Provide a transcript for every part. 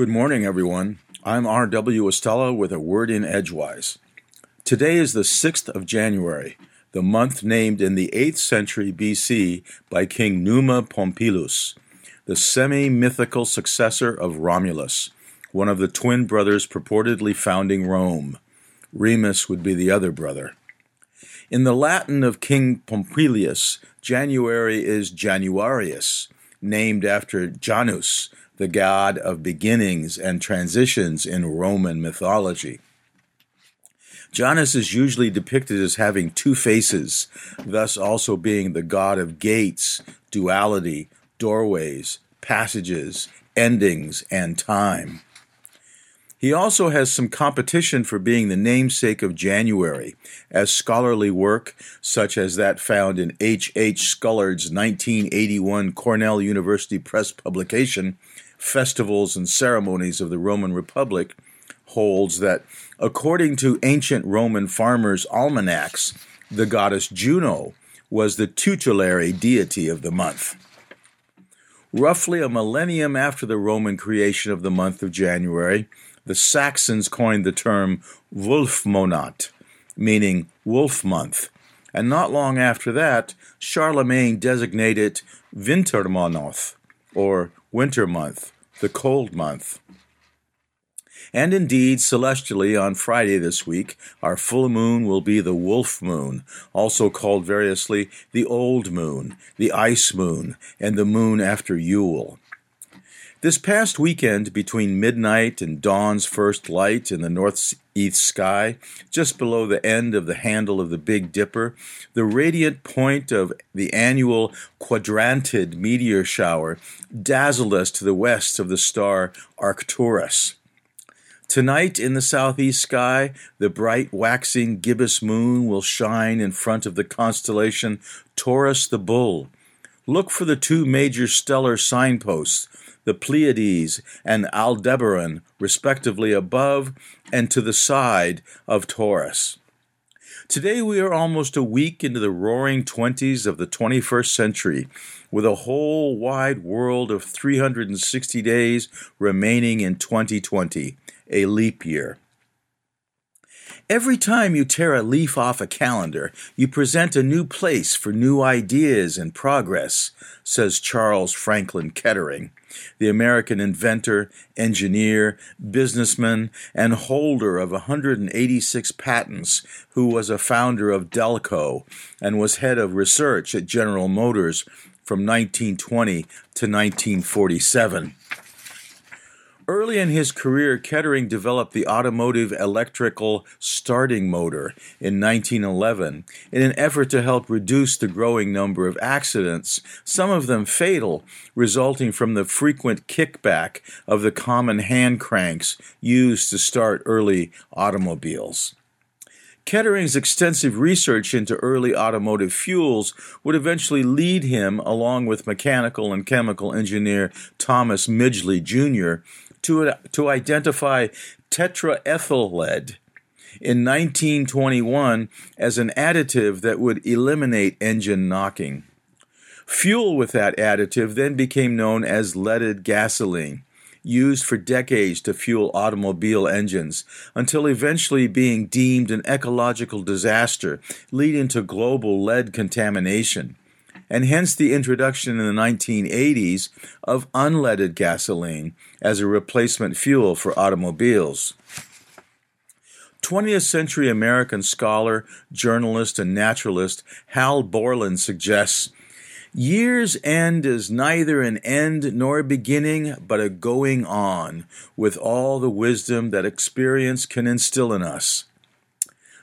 Good morning, everyone. I'm R.W. Estela with a word in Edgewise. Today is the 6th of January, the month named in the 8th century BC by King Numa Pompilius, the semi mythical successor of Romulus, one of the twin brothers purportedly founding Rome. Remus would be the other brother. In the Latin of King Pompilius, January is Januarius, named after Janus, the god of beginnings and transitions in Roman mythology. Janus is usually depicted as having two faces, thus also being the god of gates, duality, doorways, passages, endings, and time. He also has some competition for being the namesake of January, as scholarly work, such as that found in H. H. Scullard's 1981 Cornell University Press publication, Festivals and Ceremonies of the Roman Republic, holds that according to ancient Roman farmers' almanacs, the goddess Juno was the tutelary deity of the month. Roughly a millennium after the Roman creation of the month of January, the Saxons coined the term Wolfmonat, meaning wolf month, and not long after that, Charlemagne designated Wintermonath, or winter month, the cold month. And indeed, celestially, on Friday this week, our full moon will be the wolf moon, also called variously the old moon, the ice moon, and the moon after Yule. This past weekend, between midnight and dawn's first light in the northeast sky, just below the end of the handle of the Big Dipper, the radiant point of the annual quadrantid meteor shower dazzled us to the west of the star Arcturus. Tonight in the southeast sky, the bright waxing gibbous moon will shine in front of the constellation Taurus the Bull. Look for the two major stellar signposts the Pleiades and Aldebaran, respectively, above and to the side of Taurus. Today, we are almost a week into the roaring 20s of the 21st century, with a whole wide world of 360 days remaining in 2020, a leap year. Every time you tear a leaf off a calendar, you present a new place for new ideas and progress, says Charles Franklin Kettering, the American inventor, engineer, businessman, and holder of 186 patents, who was a founder of Delco and was head of research at General Motors from 1920 to 1947. Early in his career, Kettering developed the automotive electrical starting motor in 1911 in an effort to help reduce the growing number of accidents, some of them fatal, resulting from the frequent kickback of the common hand cranks used to start early automobiles. Kettering's extensive research into early automotive fuels would eventually lead him, along with mechanical and chemical engineer Thomas Midgley Jr., to, to identify tetraethyl lead in 1921 as an additive that would eliminate engine knocking. Fuel with that additive then became known as leaded gasoline, used for decades to fuel automobile engines, until eventually being deemed an ecological disaster, leading to global lead contamination and hence the introduction in the 1980s of unleaded gasoline as a replacement fuel for automobiles. 20th century American scholar, journalist, and naturalist Hal Borland suggests Year's end is neither an end nor a beginning, but a going on, with all the wisdom that experience can instill in us.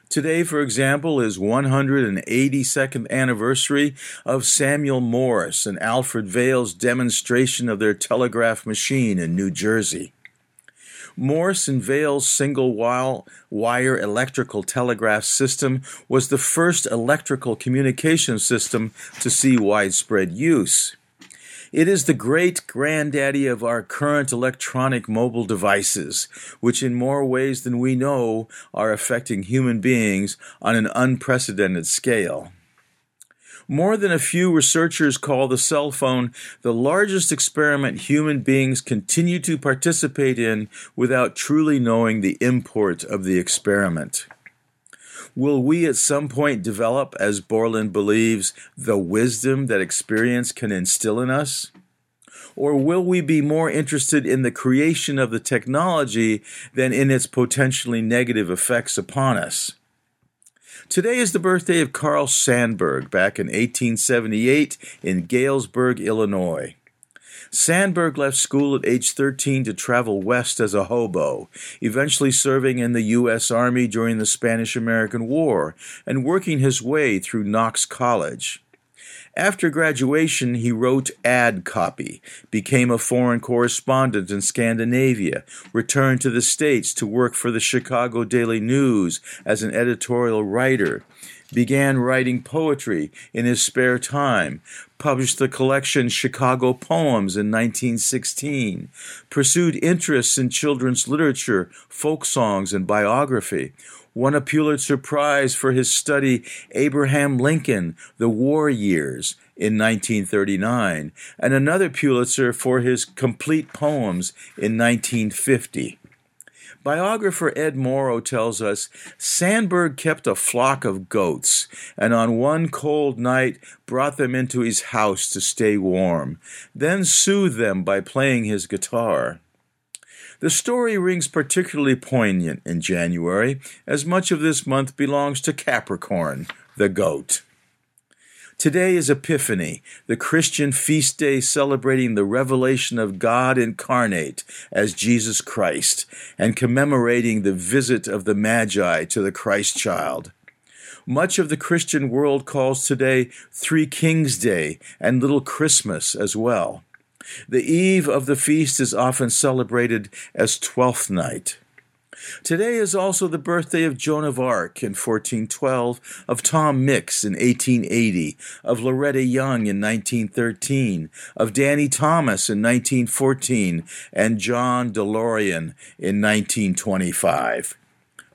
Today, for example, is 182nd anniversary of Samuel Morse and Alfred Vail's demonstration of their telegraph machine in New Jersey. Morse and Vail's single wire electrical telegraph system was the first electrical communication system to see widespread use. It is the great granddaddy of our current electronic mobile devices, which in more ways than we know are affecting human beings on an unprecedented scale. More than a few researchers call the cell phone the largest experiment human beings continue to participate in without truly knowing the import of the experiment. Will we at some point develop, as Borland believes, the wisdom that experience can instill in us? Or will we be more interested in the creation of the technology than in its potentially negative effects upon us? Today is the birthday of Carl Sandburg, back in 1878 in Galesburg, Illinois. Sandburg left school at age 13 to travel west as a hobo, eventually serving in the U.S. Army during the Spanish American War and working his way through Knox College. After graduation, he wrote ad copy, became a foreign correspondent in Scandinavia, returned to the States to work for the Chicago Daily News as an editorial writer, began writing poetry in his spare time, published the collection Chicago Poems in 1916, pursued interests in children's literature, folk songs, and biography, won a Pulitzer Prize for his study Abraham Lincoln, The War Years, in 1939, and another Pulitzer for his complete poems in 1950. Biographer Ed Morrow tells us Sandburg kept a flock of goats, and on one cold night brought them into his house to stay warm, then soothed them by playing his guitar. The story rings particularly poignant in January, as much of this month belongs to Capricorn, the goat. Today is Epiphany, the Christian feast day celebrating the revelation of God incarnate as Jesus Christ and commemorating the visit of the Magi to the Christ child. Much of the Christian world calls today Three Kings Day and Little Christmas as well. The eve of the feast is often celebrated as Twelfth Night. Today is also the birthday of Joan of Arc in 1412, of Tom Mix in 1880, of Loretta Young in 1913, of Danny Thomas in 1914, and John DeLorean in 1925.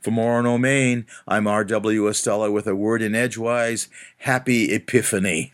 From Orono, Maine, I'm R.W. Estela with a word in Edgewise. Happy Epiphany.